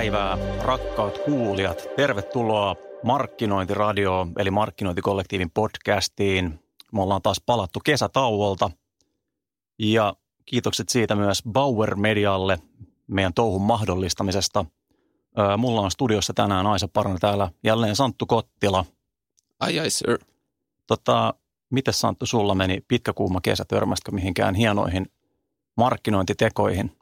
Päivää, rakkaat kuulijat. Tervetuloa Markkinointiradio eli Markkinointikollektiivin podcastiin. Me ollaan taas palattu kesätauolta ja kiitokset siitä myös Bauer Medialle meidän touhun mahdollistamisesta. Mulla on studiossa tänään Aisa Parna täällä jälleen Santtu Kottila. Ai ai sir. Tota, miten Santtu sulla meni pitkä kuuma kesä? Törmäsitkö mihinkään hienoihin markkinointitekoihin?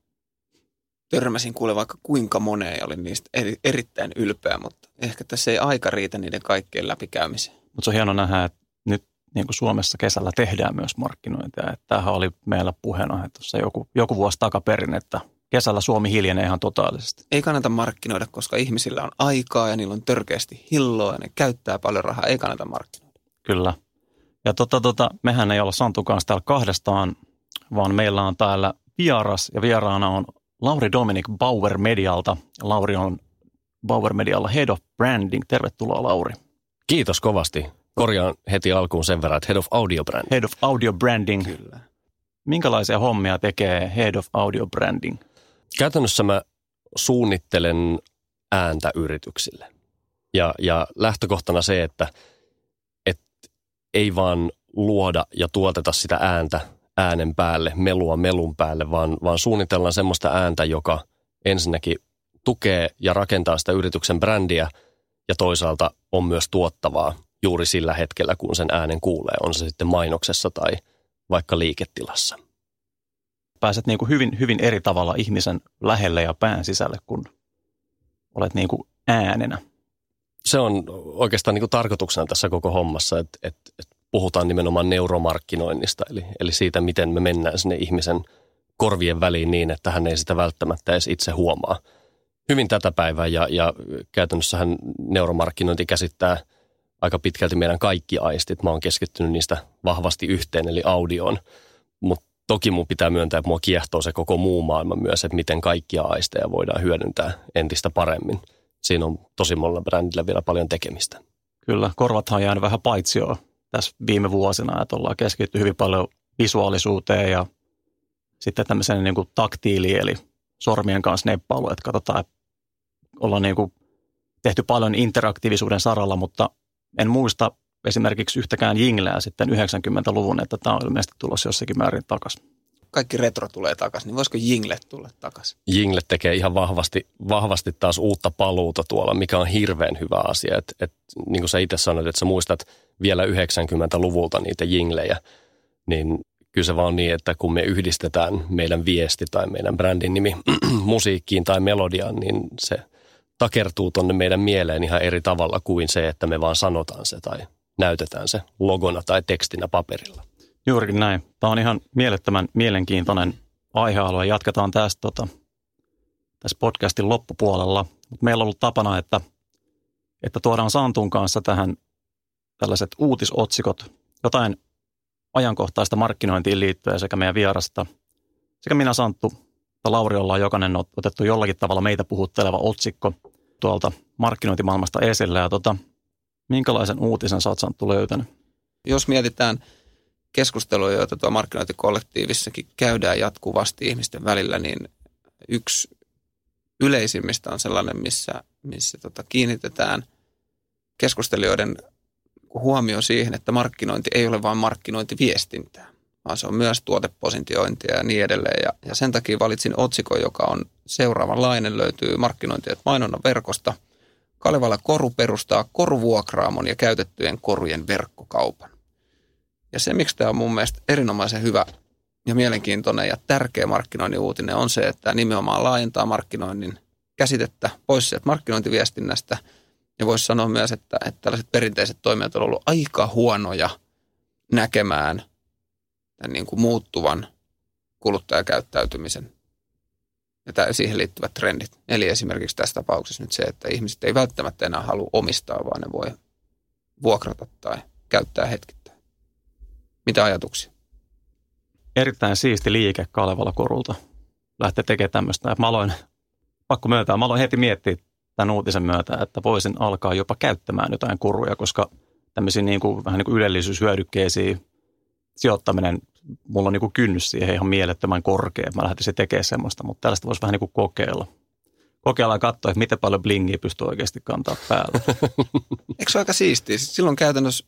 Törmäsin kuule vaikka kuinka moneen ja olin niistä eri, erittäin ylpeä, mutta ehkä tässä ei aika riitä niiden kaikkien läpikäymiseen. Mutta se on hieno nähdä, että nyt niin kuin Suomessa kesällä tehdään myös markkinointia. Että tämähän oli meillä puheena että tuossa joku, joku vuosi takaperin, että kesällä Suomi hiljenee ihan totaalisesti. Ei kannata markkinoida, koska ihmisillä on aikaa ja niillä on törkeästi hilloa ja ne käyttää paljon rahaa. Ei kannata markkinoida. Kyllä. Ja tota, tota, mehän ei olla Santun kanssa täällä kahdestaan, vaan meillä on täällä vieras ja vieraana on Lauri Dominic Bauer Medialta. Lauri on Bauer Medialla Head of Branding. Tervetuloa Lauri. Kiitos kovasti. Korjaan heti alkuun sen verran, että Head of Audio Branding. Head of Audio Branding. Kyllä. Minkälaisia hommia tekee Head of Audio Branding? Käytännössä mä suunnittelen ääntä yrityksille. Ja, ja lähtökohtana se, että, että ei vaan luoda ja tuoteta sitä ääntä äänen päälle, melua melun päälle, vaan, vaan suunnitellaan semmoista ääntä, joka ensinnäkin tukee ja rakentaa sitä yrityksen brändiä ja toisaalta on myös tuottavaa juuri sillä hetkellä, kun sen äänen kuulee, on se sitten mainoksessa tai vaikka liiketilassa. Pääset niin kuin hyvin, hyvin eri tavalla ihmisen lähelle ja pään sisälle, kun olet niin kuin äänenä. Se on oikeastaan niin kuin tarkoituksena tässä koko hommassa, että, että, että puhutaan nimenomaan neuromarkkinoinnista, eli, eli siitä, miten me mennään sinne ihmisen korvien väliin niin, että hän ei sitä välttämättä edes itse huomaa. Hyvin tätä päivää ja, ja käytännössähän neuromarkkinointi käsittää aika pitkälti meidän kaikki aistit. Mä oon keskittynyt niistä vahvasti yhteen, eli audioon. Mutta toki mun pitää myöntää, että mua kiehtoo se koko muu maailma myös, että miten kaikkia aisteja voidaan hyödyntää entistä paremmin. Siinä on tosi monella brändillä vielä paljon tekemistä. Kyllä, korvathan jäänyt vähän paitsioon tässä viime vuosina, että ollaan keskitty hyvin paljon visuaalisuuteen ja sitten tämmöisen niin kuin taktiili, eli sormien kanssa neppailu, että katsotaan, että ollaan niin kuin tehty paljon interaktiivisuuden saralla, mutta en muista esimerkiksi yhtäkään jingleä sitten 90-luvun, että tämä on ilmeisesti tulossa jossakin määrin takaisin. Kaikki retro tulee takaisin, niin voisiko Jingle tulla takaisin? Jingle tekee ihan vahvasti, vahvasti taas uutta paluuta tuolla, mikä on hirveän hyvä asia. Et, et, niin kuin sä itse sanoit, että sä muistat vielä 90-luvulta niitä jinglejä, niin kyllä se vaan niin, että kun me yhdistetään meidän viesti tai meidän brändin nimi musiikkiin tai melodiaan, niin se takertuu tonne meidän mieleen ihan eri tavalla kuin se, että me vaan sanotaan se tai näytetään se logona tai tekstinä paperilla. Juurikin näin. Tämä on ihan mielettömän mielenkiintoinen aihealue. Jatketaan tästä tota, tässä podcastin loppupuolella. Mutta meillä on ollut tapana, että, että tuodaan Santun kanssa tähän tällaiset uutisotsikot, jotain ajankohtaista markkinointiin liittyen sekä meidän vierasta. Sekä minä Santtu ja Lauri ollaan jokainen otettu jollakin tavalla meitä puhutteleva otsikko tuolta markkinointimaailmasta esille. Ja tota, minkälaisen uutisen sä oot Santtu löytänyt? Jos mietitään keskusteluja, joita tuo markkinointikollektiivissakin käydään jatkuvasti ihmisten välillä, niin yksi yleisimmistä on sellainen, missä, missä tota kiinnitetään keskustelijoiden huomio siihen, että markkinointi ei ole vain markkinointiviestintää, vaan se on myös tuotepositiointia ja niin edelleen. Ja, ja sen takia valitsin otsikon, joka on seuraavanlainen, löytyy markkinointi- ja mainonnan verkosta. Kalevala Koru perustaa koruvuokraamon ja käytettyjen korujen verkkokaupan. Ja se, miksi tämä on mun mielestä erinomaisen hyvä ja mielenkiintoinen ja tärkeä markkinoinnin uutinen on se, että nimenomaan laajentaa markkinoinnin käsitettä pois sieltä markkinointiviestinnästä – ja voisi sanoa myös, että, että tällaiset perinteiset toimijat ovat olleet aika huonoja näkemään niin kuin muuttuvan kuluttajakäyttäytymisen ja siihen liittyvät trendit. Eli esimerkiksi tässä tapauksessa nyt se, että ihmiset ei välttämättä enää halua omistaa, vaan ne voi vuokrata tai käyttää hetkittäin. Mitä ajatuksia? Erittäin siisti liike Kalevala Korulta. Lähtee tekemään tämmöistä. Mä aloin, pakko myöntää, mä aloin heti miettiä tämän uutisen myötä, että voisin alkaa jopa käyttämään jotain kuruja, koska tämmöisiin niin kuin, vähän niin kuin ylellisyyshyödykkeisiin sijoittaminen, mulla on niin kuin kynnys siihen ihan mielettömän korkea. Mä lähtisin tekemään semmoista, mutta tällaista voisi vähän niin kuin kokeilla. Kokeilla ja katsoa, että miten paljon blingiä pystyy oikeasti kantaa päällä. Eikö se ole aika siistiä? Silloin käytännössä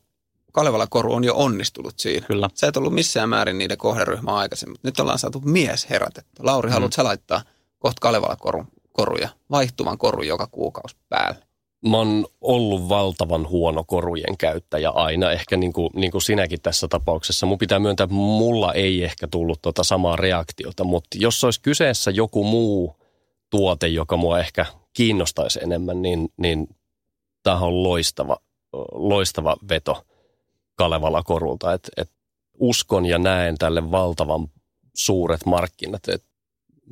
Kalevala koru on jo onnistunut siinä. Kyllä. Sä et ollut missään määrin niiden kohderyhmä aikaisemmin, mutta nyt ollaan saatu mies herätetty. Lauri, mm. haluatko laittaa kohta Kalevala koru, koruja, vaihtuvan koru joka kuukausi päälle? Mä oon ollut valtavan huono korujen käyttäjä aina, ehkä niin kuin, niin kuin sinäkin tässä tapauksessa. Mun pitää myöntää, että mulla ei ehkä tullut tuota samaa reaktiota, mutta jos olisi kyseessä joku muu tuote, joka mua ehkä kiinnostaisi enemmän, niin, niin tämä on loistava, loistava veto Kalevala korulta. Et, et uskon ja näen tälle valtavan suuret markkinat. Et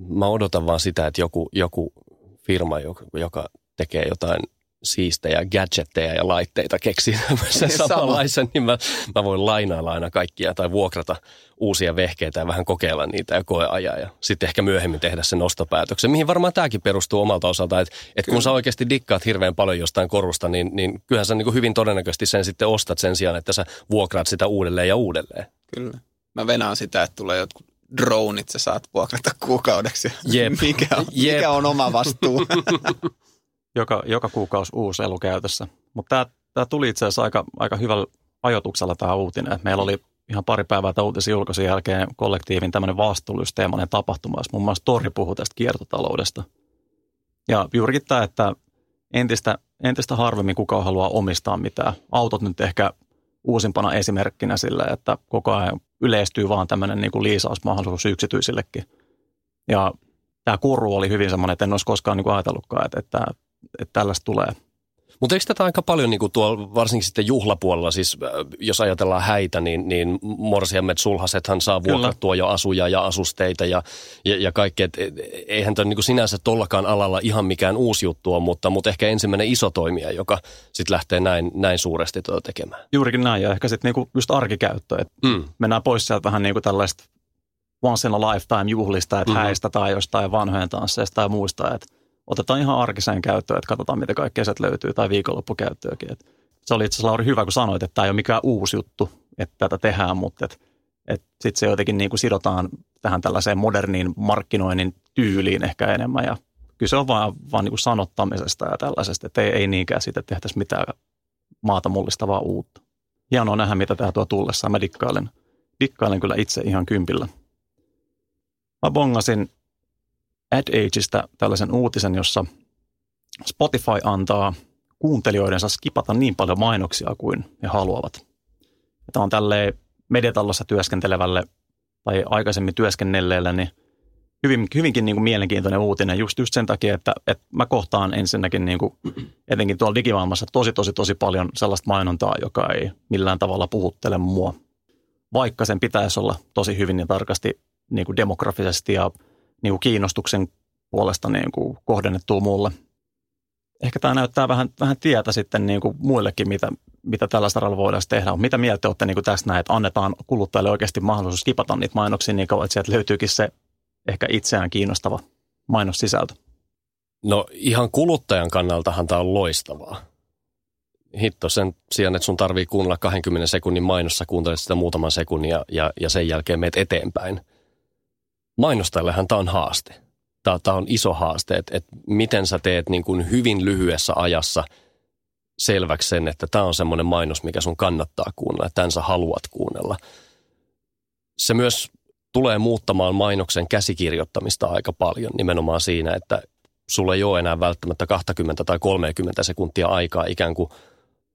mä odotan vaan sitä, että joku, joku firma, joka tekee jotain siistejä gadgetteja ja laitteita keksii tämmöisen samanlaisen, niin mä, mä voin lainailla aina kaikkia tai vuokrata uusia vehkeitä ja vähän kokeilla niitä ja koeajaa ja sitten ehkä myöhemmin tehdä sen ostopäätöksen, mihin varmaan tämäkin perustuu omalta osalta, että, että kun sä oikeasti dikkaat hirveän paljon jostain korusta, niin, niin kyllähän sä niin hyvin todennäköisesti sen sitten ostat sen sijaan, että sä vuokraat sitä uudelleen ja uudelleen. Kyllä. Mä venaan sitä, että tulee jotkut droneit sä saat vuokrata kuukaudeksi. Jep. Mikä, on, Jep. mikä on oma vastuu? joka, joka kuukausi uusi elu käytössä. Mutta tämä, tuli itse asiassa aika, aika hyvällä ajoituksella tämä uutinen. Meillä oli ihan pari päivää tämän uutisen julkaisun jälkeen kollektiivin tämmöinen vastuullisteemainen tapahtuma, jossa muun muassa Tori puhui tästä kiertotaloudesta. Ja juurikin tämä, että entistä, entistä harvemmin kukaan haluaa omistaa mitään. Autot nyt ehkä uusimpana esimerkkinä sillä, että koko ajan yleistyy vaan tämmöinen niin kuin liisausmahdollisuus yksityisillekin. Ja tämä kuru oli hyvin semmoinen, että en olisi koskaan niin kuin ajatellutkaan, että, että että tällaista tulee. Mutta eikö tätä aika paljon niin kuin tuolla, varsinkin sitten juhlapuolella, siis äh, jos ajatellaan häitä, niin, niin morsiammet, sulhasethan saa vuokrattua jo asuja ja asusteita ja, ja, ja kaikkea. Et, eihän tämä niin sinänsä tollakaan alalla ihan mikään uusi juttu on, mutta, mutta ehkä ensimmäinen iso toimija, joka sitten lähtee näin, näin suuresti tuota tekemään. Juurikin näin ja ehkä sitten niinku just arkikäyttö, että mm. mennään pois sieltä vähän niin kuin tällaista once in a lifetime juhlista, että mm-hmm. häistä tai jostain vanhojen tansseista tai muista, että otetaan ihan arkiseen käyttöön, että katsotaan, mitä kaikkea sieltä löytyy, tai viikonloppukäyttöäkin. Et se oli itse asiassa Lauri hyvä, kun sanoit, että tämä ei ole mikään uusi juttu, että tätä tehdään, mutta et, et sitten se jotenkin niin kuin sidotaan tähän tällaiseen moderniin markkinoinnin tyyliin ehkä enemmän, ja kyllä se on vaan, vaan niin kuin sanottamisesta ja tällaisesta, että ei, ei niinkään siitä tehtäisi mitään maata mullistavaa uutta. Hienoa nähdä, mitä tämä tuo tullessaan. Mä dikkailen, dikkailen kyllä itse ihan kympillä. Mä bongasin AdAgeista tällaisen uutisen, jossa Spotify antaa kuuntelijoidensa skipata niin paljon mainoksia kuin he haluavat. Tämä on tälle mediatallossa työskentelevälle tai aikaisemmin työskennelleelle niin hyvin, hyvinkin niin kuin mielenkiintoinen uutinen just, just sen takia, että, että mä kohtaan ensinnäkin niin kuin, etenkin tuolla digimaailmassa tosi, tosi, tosi paljon sellaista mainontaa, joka ei millään tavalla puhuttele mua. Vaikka sen pitäisi olla tosi hyvin ja tarkasti niin kuin demografisesti ja niin kuin kiinnostuksen puolesta niin kuin kohdennettua mulle. Ehkä tämä näyttää vähän, vähän tietä sitten niin kuin muillekin, mitä, mitä tällä saralla voidaan tehdä. Mitä mieltä olette niin kuin tästä näin, että annetaan kuluttajalle oikeasti mahdollisuus skipata niitä mainoksia niin kauan, että sieltä löytyykin se ehkä itseään kiinnostava mainossisältö? No ihan kuluttajan kannaltahan tämä on loistavaa. Hitto, sen sijaan, että sun tarvii kuunnella 20 sekunnin mainossa, kuuntelet sitä muutaman sekunnin ja, ja, ja sen jälkeen meet eteenpäin – mainostajallehan tämä on haaste. Tämä, on iso haaste, että, että miten sä teet niin kuin hyvin lyhyessä ajassa selväksi sen, että tämä on semmoinen mainos, mikä sun kannattaa kuunnella, että tämän sä haluat kuunnella. Se myös tulee muuttamaan mainoksen käsikirjoittamista aika paljon nimenomaan siinä, että sulla ei ole enää välttämättä 20 tai 30 sekuntia aikaa ikään kuin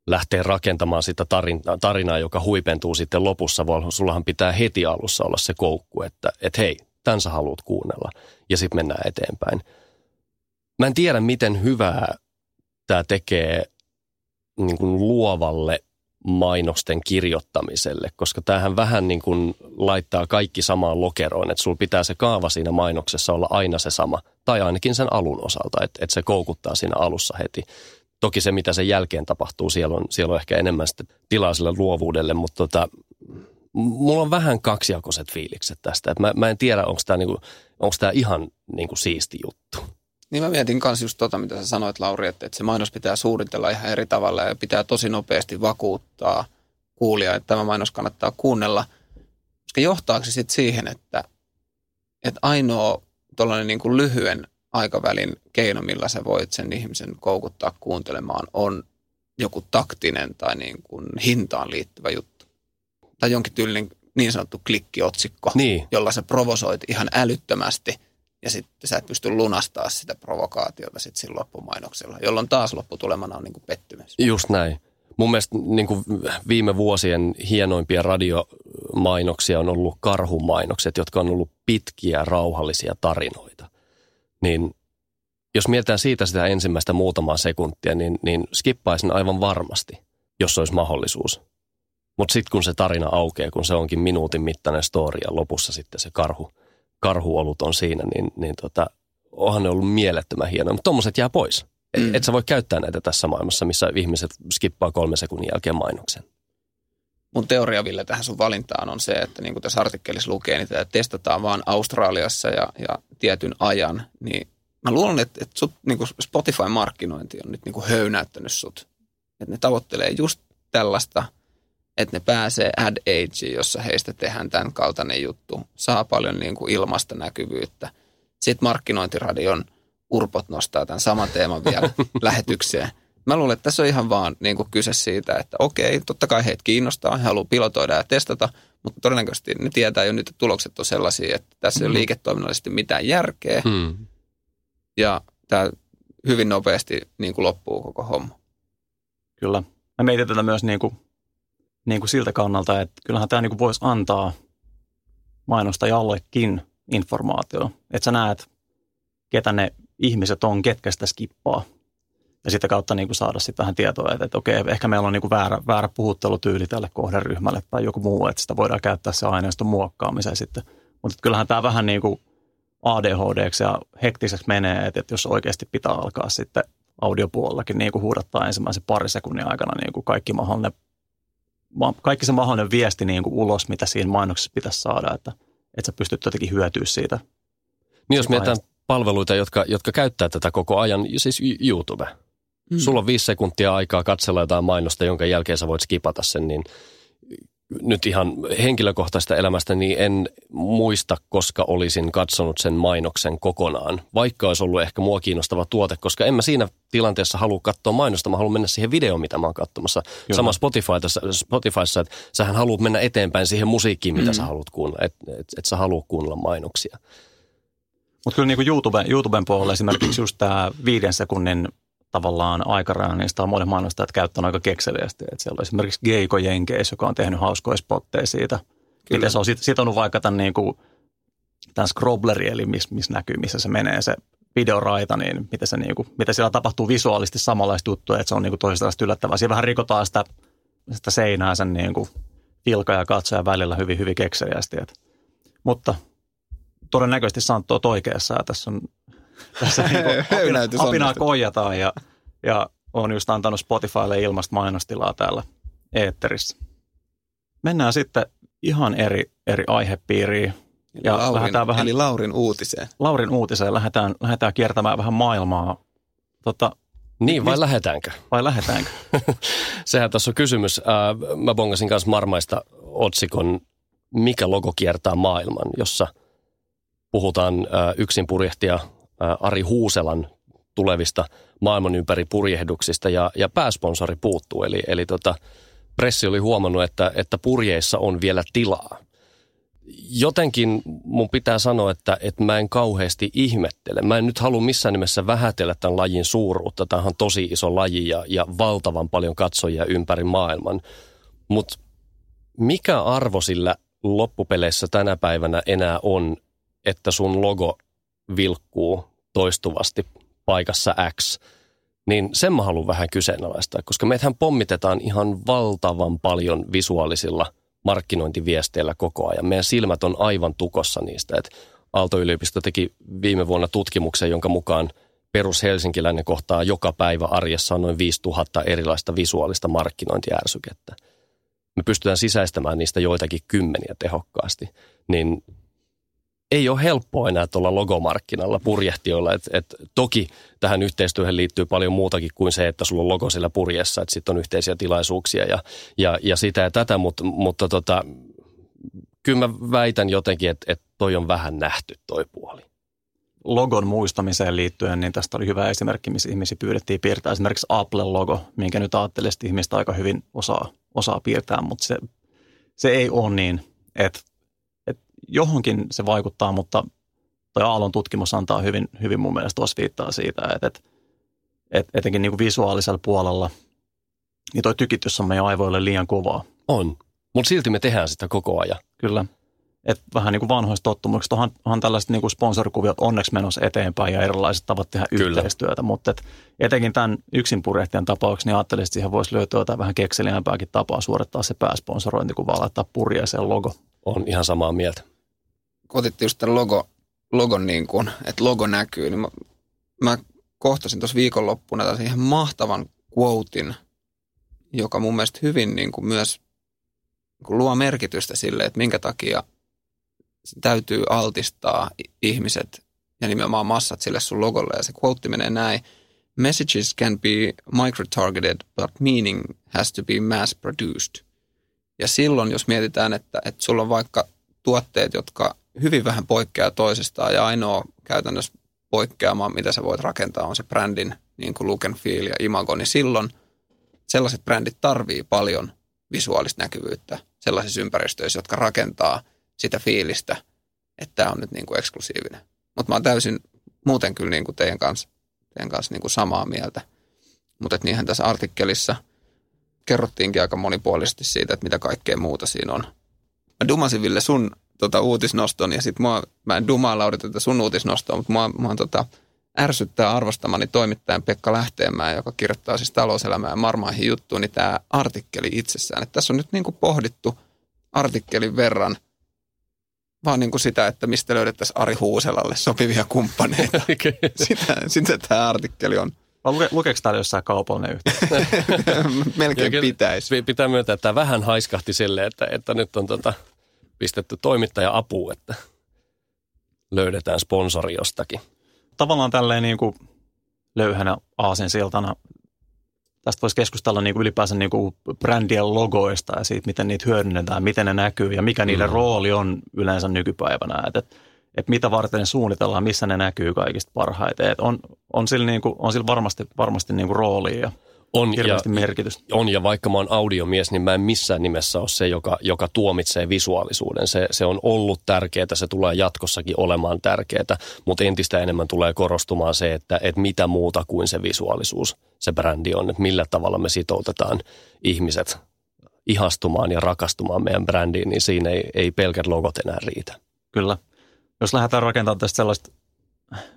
lähteä rakentamaan sitä tarinaa, tarinaa, joka huipentuu sitten lopussa, vaan sullahan pitää heti alussa olla se koukku, että, että hei, tämän sä haluat kuunnella. Ja sitten mennään eteenpäin. Mä en tiedä, miten hyvää tämä tekee niin kuin luovalle mainosten kirjoittamiselle, koska tämähän vähän niin kuin laittaa kaikki samaan lokeroon, että sulla pitää se kaava siinä mainoksessa olla aina se sama, tai ainakin sen alun osalta, että, että se koukuttaa siinä alussa heti. Toki se, mitä sen jälkeen tapahtuu, siellä on, siellä on ehkä enemmän sitten tilaa sille luovuudelle, mutta tota, mulla on vähän kaksijakoiset fiilikset tästä. Mä, mä en tiedä, onko tämä niinku, ihan niinku siisti juttu. Niin mä mietin myös just tota, mitä sä sanoit Lauri, että, että se mainos pitää suunnitella ihan eri tavalla ja pitää tosi nopeasti vakuuttaa kuulija, että tämä mainos kannattaa kuunnella. Koska johtaako se sitten siihen, että, että ainoa tuollainen niin lyhyen aikavälin keino, millä sä voit sen ihmisen koukuttaa kuuntelemaan, on joku taktinen tai niin kuin hintaan liittyvä juttu. Tai jonkin tyylinen niin sanottu klikkiotsikko, niin. jolla sä provosoit ihan älyttömästi ja sitten sä et pysty lunastaa sitä provokaatiota sitten siinä loppumainoksella, jolloin taas lopputulemana on niin kuin pettymys. Just näin. Mun mielestä niin kuin viime vuosien hienoimpia radiomainoksia on ollut karhumainokset, jotka on ollut pitkiä, rauhallisia tarinoita. Niin jos mietitään siitä sitä ensimmäistä muutamaa sekuntia, niin, niin skippaisin aivan varmasti, jos olisi mahdollisuus. Mutta sitten kun se tarina aukeaa, kun se onkin minuutin mittainen story ja lopussa sitten se karhu, karhuolut on siinä, niin, niin tota, onhan ne ollut mielettömän hienoja. Mutta tuommoiset jää pois. Mm. Et sä voi käyttää näitä tässä maailmassa, missä ihmiset skippaa kolme sekunnin jälkeen mainoksen. Mun teoria, Ville, tähän sun valintaan on se, että niin kuin tässä artikkelissa lukee, niin tätä testataan vaan Australiassa ja, ja tietyn ajan. Niin mä luulen, että, että sut, niin kuin Spotify-markkinointi on nyt niin kuin höynäyttänyt sut. Että ne tavoittelee just tällaista – että ne pääsee ad age, jossa heistä tehdään tämän kaltainen juttu. Saa paljon niin kuin ilmasta näkyvyyttä. Sitten markkinointiradion urpot nostaa tämän saman teeman vielä lähetykseen. Mä luulen, että tässä on ihan vaan niin kuin kyse siitä, että okei, totta kai heitä kiinnostaa, he haluaa pilotoida ja testata, mutta todennäköisesti ne tietää jo nyt, että tulokset on sellaisia, että tässä ei ole mm. liiketoiminnallisesti mitään järkeä. Hmm. Ja tämä hyvin nopeasti niin kuin loppuu koko homma. Kyllä. Me mietin tätä myös niin kuin niin kuin siltä kannalta, että kyllähän tämä niin kuin voisi antaa mainostajallekin informaatio. Että sä näet, ketä ne ihmiset on, ketkä sitä skippaa. Ja sitä kautta niin kuin saada sitten vähän tietoa, että, että okei, ehkä meillä on niin kuin väärä, väärä puhuttelutyyli tälle kohderyhmälle tai joku muu, että sitä voidaan käyttää se aineiston muokkaamiseen sitten. Mutta kyllähän tämä vähän niin kuin ADHD ja hektiseksi menee, että, että jos oikeasti pitää alkaa sitten audiopuolellakin niin kuin huudattaa ensimmäisen pari sekunnin aikana niin kuin kaikki mahdollinen kaikki se mahdollinen viesti niin kuin ulos, mitä siinä mainoksessa pitäisi saada, että, että sä pystyt jotenkin hyötyä siitä. Niin jos mietitään palveluita, jotka, jotka käyttää tätä koko ajan, siis YouTube. Mm. Sulla on viisi sekuntia aikaa katsella jotain mainosta, jonka jälkeen sä voit skipata sen, niin nyt ihan henkilökohtaista elämästä, niin en muista, koska olisin katsonut sen mainoksen kokonaan. Vaikka olisi ollut ehkä mua kiinnostava tuote, koska en mä siinä tilanteessa halua katsoa mainosta, mä haluan mennä siihen videoon, mitä mä oon katsomassa. Joo. Sama Spotifyssa, Spotifyssa, että sähän haluat mennä eteenpäin siihen musiikkiin, mitä mm. sä haluat kuunnella, että et, et sä haluat kuunnella mainoksia. Mutta kyllä niin kuin YouTube, YouTuben puolella esimerkiksi just tämä viiden sekunnin tavallaan aikarajan, niin sitä on monet mainostajat käyttänyt aika kekseliästi. Että siellä on esimerkiksi Geiko Jenkeis, joka on tehnyt hauskoja spotteja siitä. Kyllä. Miten se on sitonut vaikka tämän, niin kuin, tämän scrobbleri, eli missä mis näkyy, missä se menee se videoraita, niin miten, se, niin kuin, mitä siellä tapahtuu visuaalisesti samanlaista juttuja, että se on niin kuin yllättävää. Siinä vähän rikotaan sitä, sitä seinää sen niin kuin ja katsoja välillä hyvin, hyvin kekseliästi. Että. Mutta todennäköisesti Santto on oikeassa ja tässä on tässä niin apina, apinaa koijataan ja, ja on just antanut Spotifylle ilmasta mainostilaa täällä eetterissä. Mennään sitten ihan eri, eri aihepiiriin. Ja Laurin, lähdetään vähän, eli Laurin uutiseen. Laurin uutiseen. Lähdetään, lähdetään kiertämään vähän maailmaa. Tota, niin, vai mist, lähetäänkö? Vai lähetäänkö? Sehän tässä on kysymys. Äh, mä bongasin kanssa Marmaista otsikon Mikä logo kiertää maailman, jossa puhutaan äh, yksin purjehtia Ari Huuselan tulevista maailman ympäri purjehduksista ja, ja pääsponsori puuttuu. Eli, eli tota, pressi oli huomannut, että, että purjeissa on vielä tilaa. Jotenkin mun pitää sanoa, että, että mä en kauheasti ihmettele. Mä en nyt halua missään nimessä vähätellä tämän lajin suuruutta. Tämä on tosi iso laji ja, ja valtavan paljon katsojia ympäri maailman. Mutta mikä arvo sillä loppupeleissä tänä päivänä enää on, että sun logo vilkkuu toistuvasti paikassa X Niin sen mä haluan vähän kyseenalaistaa, koska meithän pommitetaan ihan valtavan paljon visuaalisilla markkinointiviesteillä koko ajan. Meidän silmät on aivan tukossa niistä. Et Aalto-yliopisto teki viime vuonna tutkimuksen, jonka mukaan perushelsinkiläinen kohtaa joka päivä arjessa noin 5000 erilaista visuaalista markkinointiärsykettä. Me pystytään sisäistämään niistä joitakin kymmeniä tehokkaasti. Niin ei ole helppoa enää tuolla logomarkkinalla purjehtijoilla. Et, et toki tähän yhteistyöhön liittyy paljon muutakin kuin se, että sulla on logo sillä purjessa, että sitten on yhteisiä tilaisuuksia ja, ja, ja sitä ja tätä, mutta, mutta tota, kyllä mä väitän jotenkin, että, että toi on vähän nähty toi puoli. Logon muistamiseen liittyen, niin tästä oli hyvä esimerkki, missä ihmisiä pyydettiin piirtää esimerkiksi Apple-logo, minkä nyt ajattelee, että ihmistä aika hyvin osaa, osaa piirtää, mutta se, se ei ole niin, että johonkin se vaikuttaa, mutta toi Aallon tutkimus antaa hyvin, hyvin mun mielestä viittaa siitä, että, että, että etenkin niin kuin visuaalisella puolella, niin toi tykitys on meidän aivoille liian kovaa. On, mutta silti me tehdään sitä koko ajan. Kyllä. Et vähän niin kuin vanhoista tottumuksista onhan, onhan tällaiset niin kuin sponsorikuviot onneksi menossa eteenpäin ja erilaiset tavat tehdä Kyllä. yhteistyötä, mutta et etenkin tämän yksin purjehtijan tapauksessa niin ajattelin, että siihen voisi löytyä jotain vähän kekseliämpääkin tapaa suorittaa se pääsponsorointi, kun vaan laittaa purjeeseen logo. On ihan samaa mieltä otitte just tämän logo, logon niin kuin, että logo näkyy, niin mä, mä kohtasin tuossa viikonloppuna tällaisen ihan mahtavan quotein, joka mun mielestä hyvin niin kuin myös niin kuin luo merkitystä sille, että minkä takia täytyy altistaa ihmiset ja nimenomaan massat sille sun logolle. Ja se quote menee näin. Messages can be micro-targeted, but meaning has to be mass-produced. Ja silloin, jos mietitään, että, että sulla on vaikka tuotteet, jotka hyvin vähän poikkeaa toisistaan ja ainoa käytännössä poikkeama, mitä sä voit rakentaa, on se brändin niin kuin look and feel ja imago, niin silloin sellaiset brändit tarvii paljon visuaalista näkyvyyttä sellaisissa ympäristöissä, jotka rakentaa sitä fiilistä, että tämä on nyt niin kuin eksklusiivinen. Mutta mä oon täysin muuten kyllä niin kuin teidän kanssa, teidän kanssa niin kuin samaa mieltä. Mutta niinhän tässä artikkelissa kerrottiinkin aika monipuolisesti siitä, että mitä kaikkea muuta siinä on. Mä dumasin Ville sun tota, uutisnoston ja sitten mua, mä en dumaa Lauri tätä sun uutisnostoa, mutta mua, mua tota, ärsyttää arvostamani toimittajan Pekka Lähteenmäen, joka kirjoittaa siis talouselämää ja marmaihin juttuun, niin tämä artikkeli itsessään. Että tässä on nyt niin kuin pohdittu artikkelin verran vaan niin kuin sitä, että mistä löydettäisiin Ari Huuselalle sopivia kumppaneita. sitä, sitä tämä artikkeli on. Luke, lukeeko täällä jossain kaupallinen yhteys? Melkein pitäisi. Pitää myöntää, että tämä vähän haiskahti silleen, että, että nyt on tota, pistetty toimittaja apu, että löydetään sponsori jostakin. Tavallaan tälleen niin kuin löyhänä aasinsiltana tästä voisi keskustella niin kuin ylipäänsä niin kuin brändien logoista ja siitä, miten niitä hyödynnetään, miten ne näkyy ja mikä niiden mm. rooli on yleensä nykypäivänä. Että, että, että mitä varten ne suunnitellaan, missä ne näkyy kaikista parhaiten. Että on, on sillä, niin kuin, on sillä varmasti, varmasti niin kuin roolia on ja, merkitystä. On ja vaikka mä oon audiomies, niin mä en missään nimessä ole se, joka, joka tuomitsee visuaalisuuden. Se, se on ollut tärkeää, se tulee jatkossakin olemaan tärkeää, mutta entistä enemmän tulee korostumaan se, että, että mitä muuta kuin se visuaalisuus se brändi on. Että millä tavalla me sitoutetaan ihmiset ihastumaan ja rakastumaan meidän brändiin, niin siinä ei, ei pelkät logot enää riitä. Kyllä. Jos lähdetään rakentamaan tästä sellaista,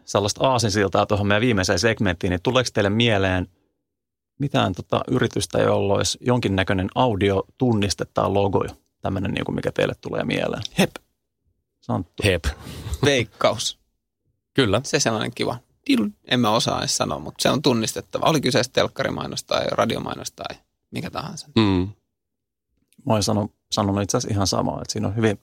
sellaista aasinsiltaa tuohon meidän viimeiseen segmenttiin, niin tuleeko teille mieleen – mitään tota yritystä, jolla olisi jonkinnäköinen audio tunniste tai logo, tämmöinen, niin kuin mikä teille tulee mieleen? Hep. Santtu. Hep. Veikkaus. Kyllä. Se sellainen kiva. En mä osaa edes sanoa, mutta se on tunnistettava. Oli kyseessä telkkarimainos tai radiomainos tai mikä tahansa. Mm. Mä olen sanonut, sanonut itse asiassa ihan samaa, että siinä on hyvin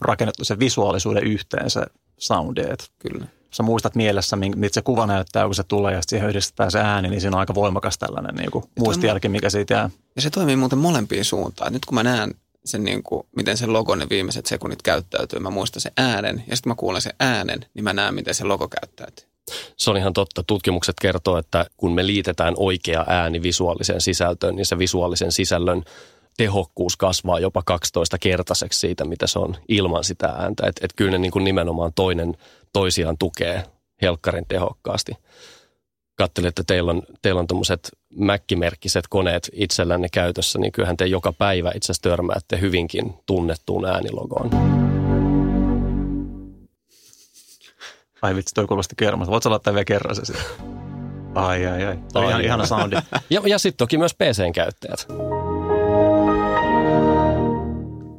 rakennettu se visuaalisuuden yhteen se soundi. Kyllä sä muistat mielessä, mitä se kuva näyttää, kun se tulee ja siihen yhdistetään se ääni, niin siinä on aika voimakas tällainen niin kuin muistijälki, mikä siitä jää. Ja se toimii muuten molempiin suuntaan. Nyt kun mä näen sen, niin kuin, miten se logo ne viimeiset sekunnit käyttäytyy, mä muistan sen äänen ja sitten mä kuulen sen äänen, niin mä näen, miten se logo käyttäytyy. Se on ihan totta. Tutkimukset kertoo, että kun me liitetään oikea ääni visuaaliseen sisältöön, niin se visuaalisen sisällön tehokkuus kasvaa jopa 12 kertaiseksi siitä, mitä se on ilman sitä ääntä. Että et kyllä ne niin kuin nimenomaan toinen toisiaan tukee helkkarin tehokkaasti. Katselin, että teillä on, teillä on tuommoiset mäkkimerkkiset koneet itsellänne käytössä, niin kyllähän te joka päivä itse asiassa törmäätte hyvinkin tunnettuun äänilogoon. Ai vitsi, toi kuulosti kermasta. Voitko laittaa vielä kerran se sitten? Ai, ai, ai. Toi ihan, ihana soundi. Ja, ja sitten toki myös PC-käyttäjät.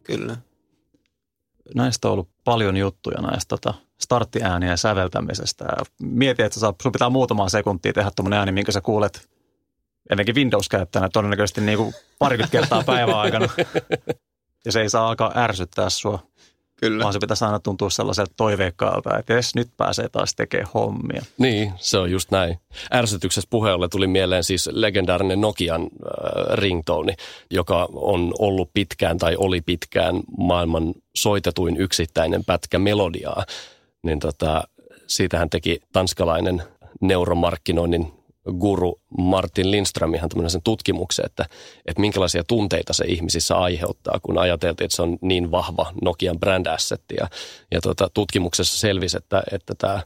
Kyllä. Näistä on ollut paljon juttuja näistä tota, starttiääniä säveltämisestä. Ja mietin, että sun pitää muutamaa sekuntia tehdä tuommoinen ääni, minkä sä kuulet ennenkin Windows-käyttäjänä todennäköisesti niin kuin parikymmentä kertaa päivän aikana. Ja se ei saa alkaa ärsyttää sua. Kyllä. Vaan se pitäisi aina tuntua sellaiselta toiveikkaalta, että jes, nyt pääsee taas tekemään hommia. Niin, se on just näin. Ärsytyksessä puheelle tuli mieleen siis legendaarinen Nokian äh, ringtone, joka on ollut pitkään tai oli pitkään maailman soitetuin yksittäinen pätkä melodiaa. Niin tota, siitähän teki tanskalainen neuromarkkinoinnin guru Martin Lindström ihan tämmöisen tutkimuksen, että, että minkälaisia tunteita se ihmisissä aiheuttaa, kun ajateltiin, että se on niin vahva Nokian brand asset. Ja, ja tuota, tutkimuksessa selvisi, että, että tämä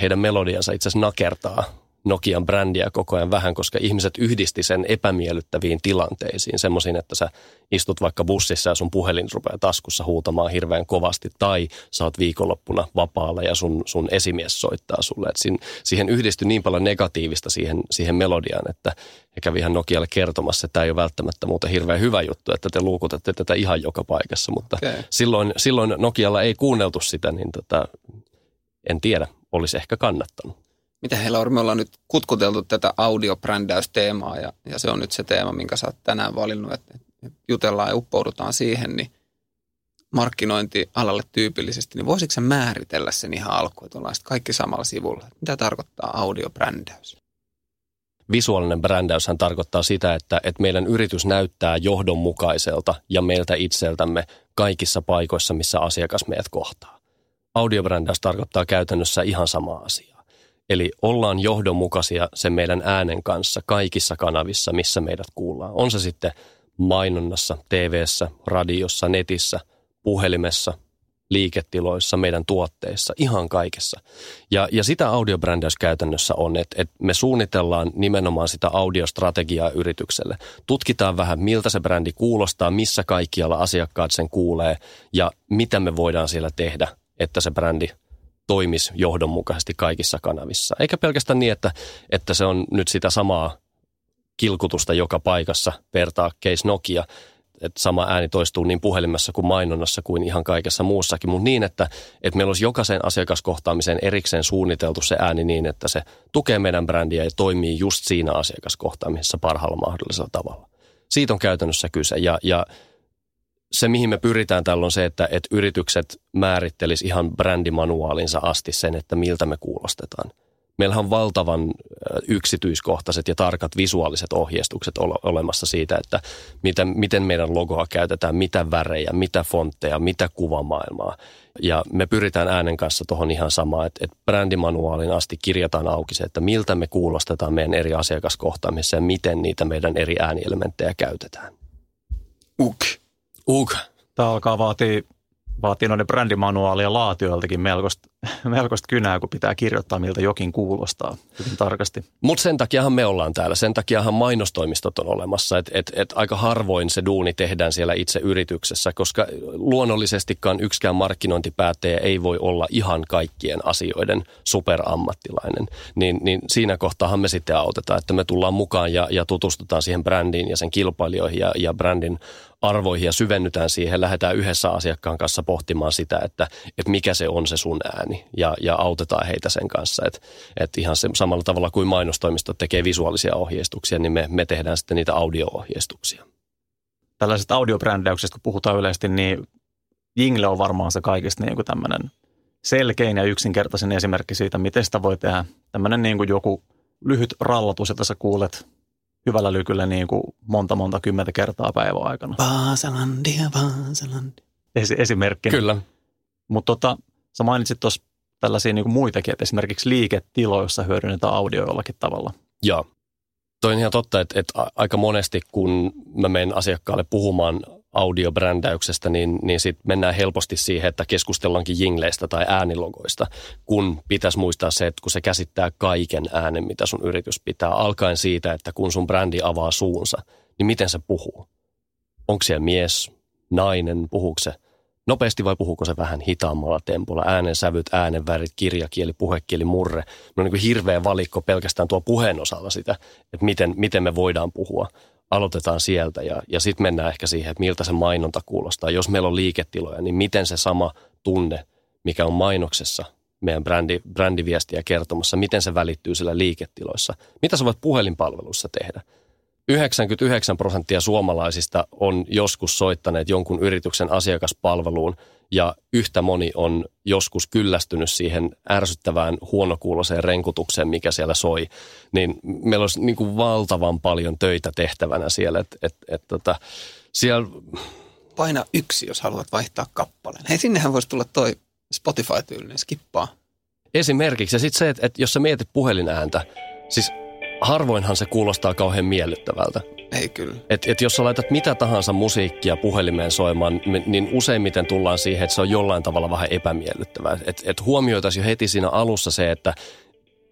heidän melodiansa itse asiassa nakertaa Nokian brändiä koko ajan vähän, koska ihmiset yhdisti sen epämiellyttäviin tilanteisiin, semmoisiin, että sä istut vaikka bussissa ja sun puhelin rupeaa taskussa huutamaan hirveän kovasti, tai sä oot viikonloppuna vapaalla ja sun, sun esimies soittaa sulle. Et siihen yhdistyi niin paljon negatiivista siihen, siihen melodiaan, että he kävi ihan Nokialle kertomassa, että tämä ei ole välttämättä muuten hirveän hyvä juttu, että te luukutatte tätä ihan joka paikassa, mutta okay. silloin, silloin Nokialla ei kuunneltu sitä, niin tota, en tiedä, olisi ehkä kannattanut. Mitä heillä on? Me ollaan nyt kutkuteltu tätä audiobrändäysteemaa ja, ja se on nyt se teema, minkä sä oot tänään valinnut, että, jutellaan ja uppoudutaan siihen, niin markkinointialalle tyypillisesti, niin voisitko sä määritellä sen ihan alkuun, että ollaan kaikki samalla sivulla? Mitä tarkoittaa audiobrändäys? Visuaalinen brändäyshän tarkoittaa sitä, että, että meidän yritys näyttää johdonmukaiselta ja meiltä itseltämme kaikissa paikoissa, missä asiakas meidät kohtaa. Audiobrändäys tarkoittaa käytännössä ihan sama asia. Eli ollaan johdonmukaisia sen meidän äänen kanssa kaikissa kanavissa, missä meidät kuullaan. On se sitten mainonnassa, tv radiossa, netissä, puhelimessa, liiketiloissa, meidän tuotteissa, ihan kaikessa. Ja, ja sitä audiobrändäys käytännössä on, että, että me suunnitellaan nimenomaan sitä audiostrategiaa yritykselle. Tutkitaan vähän, miltä se brändi kuulostaa, missä kaikkialla asiakkaat sen kuulee ja mitä me voidaan siellä tehdä, että se brändi – toimisi johdonmukaisesti kaikissa kanavissa. Eikä pelkästään niin, että, että se on nyt sitä samaa kilkutusta joka paikassa, vertaa case Nokia, että sama ääni toistuu niin puhelimessa kuin mainonnassa kuin ihan kaikessa muussakin, mutta niin, että, että meillä olisi jokaisen asiakaskohtaamiseen erikseen suunniteltu se ääni niin, että se tukee meidän brändiä ja toimii just siinä asiakaskohtaamisessa parhaalla mahdollisella tavalla. Siitä on käytännössä kyse ja, ja se, mihin me pyritään tällä on se, että, että yritykset määrittelis ihan brändimanuaalinsa asti sen, että miltä me kuulostetaan. Meillähän on valtavan yksityiskohtaiset ja tarkat visuaaliset ohjeistukset olemassa siitä, että miten, miten meidän logoa käytetään, mitä värejä, mitä fontteja, mitä kuvamaailmaa. Ja me pyritään äänen kanssa tuohon ihan samaan, että, että brändimanuaalin asti kirjataan auki se, että miltä me kuulostetaan meidän eri asiakaskohtaamisessa ja miten niitä meidän eri äänielementtejä käytetään. Uk. Uk. Tämä alkaa vaatia, vaatii noiden brändimanuaalia laatijoiltakin melkoista, melkoista kynää, kun pitää kirjoittaa, miltä jokin kuulostaa hyvin tarkasti. Mutta sen takiahan me ollaan täällä. Sen takiahan mainostoimistot on olemassa. Että et, et aika harvoin se duuni tehdään siellä itse yrityksessä, koska luonnollisestikaan yksikään markkinointipäättäjä ei voi olla ihan kaikkien asioiden superammattilainen. Niin, niin siinä kohtaahan me sitten autetaan, että me tullaan mukaan ja, ja tutustutaan siihen brändiin ja sen kilpailijoihin ja, ja brändin arvoihin ja syvennytään siihen, lähdetään yhdessä asiakkaan kanssa pohtimaan sitä, että, että mikä se on se sun ääni ja, ja autetaan heitä sen kanssa. Että että ihan se, samalla tavalla kuin mainostoimistot tekee visuaalisia ohjeistuksia, niin me, me tehdään sitten niitä audio-ohjeistuksia. Tällaiset audiobrändäyksestä, kun puhutaan yleisesti, niin Jingle on varmaan se kaikista niin kuin tämmöinen selkein ja yksinkertaisin esimerkki siitä, miten sitä voi tehdä. Tämmöinen niin kuin joku lyhyt rallatus, jota sä kuulet hyvällä lykyllä niin kuin monta monta kymmentä kertaa päivän aikana. Vaasalandia, Vaasalandia. Es, esimerkki. Kyllä. Mutta tota, sä mainitsit tuossa tällaisia niin kuin muitakin, että esimerkiksi liiketiloissa hyödynnetään audio jollakin tavalla. Joo. Toi on ihan totta, että, että aika monesti kun mä menen asiakkaalle puhumaan audiobrändäyksestä, niin, niin sitten mennään helposti siihen, että keskustellaankin jingleistä tai äänilogoista, kun pitäisi muistaa se, että kun se käsittää kaiken äänen, mitä sun yritys pitää, alkaen siitä, että kun sun brändi avaa suunsa, niin miten se puhuu? Onko siellä mies, nainen, puhuuko se Nopeasti vai puhuuko se vähän hitaammalla tempolla? Äänensävyt, äänenvärit, kirjakieli, puhekieli, murre. No niin kuin hirveä valikko pelkästään tuo puheen osalla sitä, että miten, miten me voidaan puhua. Aloitetaan sieltä ja, ja sitten mennään ehkä siihen, että miltä se mainonta kuulostaa. Jos meillä on liiketiloja, niin miten se sama tunne, mikä on mainoksessa, meidän brändi, brändiviestiä kertomassa, miten se välittyy siellä liiketiloissa. Mitä sä voit puhelinpalvelussa tehdä? 99 prosenttia suomalaisista on joskus soittaneet jonkun yrityksen asiakaspalveluun ja yhtä moni on joskus kyllästynyt siihen ärsyttävään huonokuuloseen renkutukseen, mikä siellä soi. Niin meillä olisi niin kuin valtavan paljon töitä tehtävänä siellä. Et, et, et, tota, siellä... Paina yksi, jos haluat vaihtaa kappaleen. Hei, sinnehän voisi tulla toi Spotify-tyylinen skippaa. Esimerkiksi. Ja sitten se, että, että jos sä mietit puhelinääntä, siis harvoinhan se kuulostaa kauhean miellyttävältä. Ei kyllä. Et, et jos sä laitat mitä tahansa musiikkia puhelimeen soimaan, niin useimmiten tullaan siihen, että se on jollain tavalla vähän epämiellyttävää. Et, et huomioitaisiin jo heti siinä alussa se, että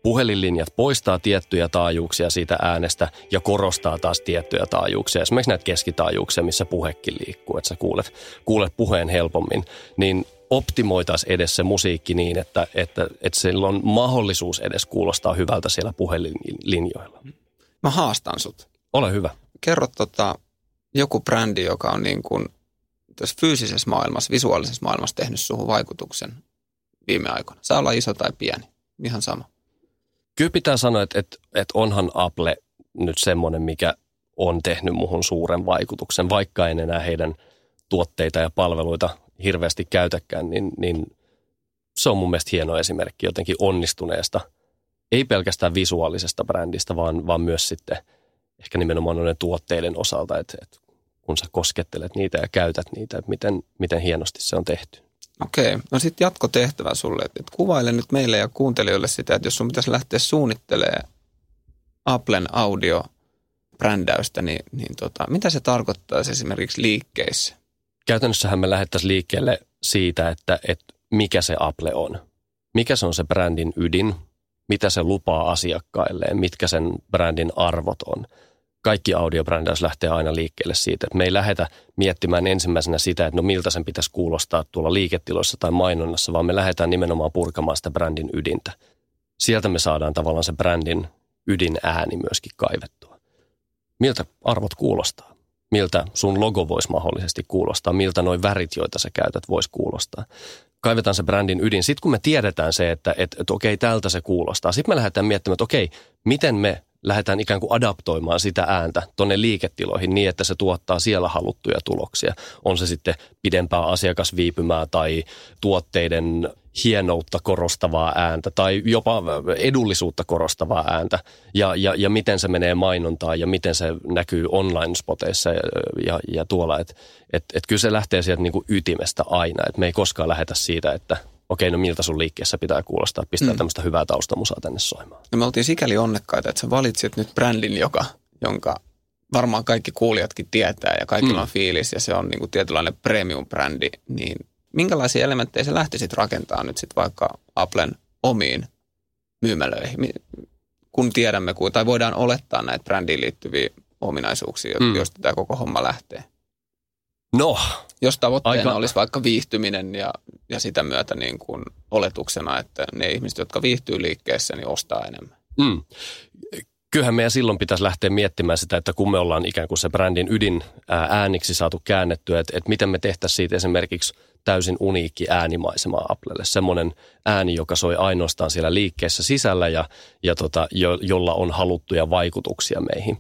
puhelinlinjat poistaa tiettyjä taajuuksia siitä äänestä ja korostaa taas tiettyjä taajuuksia. Esimerkiksi näitä keskitaajuuksia, missä puhekin liikkuu, että sä kuulet, kuulet puheen helpommin. Niin optimoitaisiin edes se musiikki niin, että, että, että sillä on mahdollisuus edes kuulostaa hyvältä siellä puhelinlinjoilla. Mä haastan sut. Ole hyvä. Kerro tota, joku brändi, joka on niin kuin tässä fyysisessä maailmassa, visuaalisessa maailmassa tehnyt suhun vaikutuksen viime aikoina. Saa olla iso tai pieni, ihan sama. Kyllä pitää sanoa, että, että, että onhan Apple nyt semmoinen, mikä on tehnyt muhun suuren vaikutuksen, vaikka en enää heidän tuotteita ja palveluita hirveästi käytäkään, niin, niin se on mun mielestä hieno esimerkki jotenkin onnistuneesta, ei pelkästään visuaalisesta brändistä, vaan, vaan myös sitten ehkä nimenomaan noiden tuotteiden osalta, että, että kun sä koskettelet niitä ja käytät niitä, että miten, miten hienosti se on tehty. Okei, no sitten jatkotehtävä sulle, että kuvaile nyt meille ja kuuntelijoille sitä, että jos sun pitäisi lähteä suunnittelemaan Applen audio brändäystä, niin, niin tota, mitä se tarkoittaa esimerkiksi liikkeissä? Käytännössähän me lähdettäisiin liikkeelle siitä, että, että mikä se Apple on. Mikä se on se brändin ydin, mitä se lupaa asiakkailleen, mitkä sen brändin arvot on. Kaikki audiobrändäys lähtee aina liikkeelle siitä, että me ei lähdetä miettimään ensimmäisenä sitä, että no miltä sen pitäisi kuulostaa tuolla liiketiloissa tai mainonnassa, vaan me lähdetään nimenomaan purkamaan sitä brändin ydintä. Sieltä me saadaan tavallaan se brändin ydinääni myöskin kaivettua. Miltä arvot kuulostaa? Miltä sun logo voisi mahdollisesti kuulostaa, miltä noin värit, joita sä käytät, voisi kuulostaa. Kaivetaan se brändin ydin. Sitten kun me tiedetään se, että, että, että okei, tältä se kuulostaa, sitten me lähdetään miettimään, että okei, miten me lähdetään ikään kuin adaptoimaan sitä ääntä tonne liiketiloihin niin, että se tuottaa siellä haluttuja tuloksia. On se sitten pidempää asiakasviipymää tai tuotteiden hienoutta korostavaa ääntä tai jopa edullisuutta korostavaa ääntä ja, ja, ja miten se menee mainontaan ja miten se näkyy online-spoteissa ja, ja, ja tuolla. Että et, et kyllä se lähtee sieltä niin kuin ytimestä aina, että me ei koskaan lähetä siitä, että okei, no miltä sun liikkeessä pitää kuulostaa, pistää mm. tämmöistä hyvää taustamusaa tänne soimaan. No me oltiin sikäli onnekkaita, että sä valitsit nyt brändin, joka, jonka varmaan kaikki kuulijatkin tietää ja kaikilla mm. on fiilis ja se on niin kuin tietynlainen premium-brändi, niin minkälaisia elementtejä sä lähtisit rakentaa nyt sitten vaikka Applen omiin myymälöihin, kun tiedämme, tai voidaan olettaa näitä brändiin liittyviä ominaisuuksia, mm. joista tämä koko homma lähtee? No, jos tavoitteena aika... olisi vaikka viihtyminen ja, ja sitä myötä niin kuin oletuksena, että ne ihmiset, jotka viihtyy liikkeessä, niin ostaa enemmän. Mm. Kyllähän meidän silloin pitäisi lähteä miettimään sitä, että kun me ollaan ikään kuin se brändin ydin ääniksi saatu käännettyä, että, että miten me tehtäisiin siitä esimerkiksi täysin uniikki äänimaisema Applelle. Semmoinen ääni, joka soi ainoastaan siellä liikkeessä sisällä ja, ja tota, jo, jolla on haluttuja vaikutuksia meihin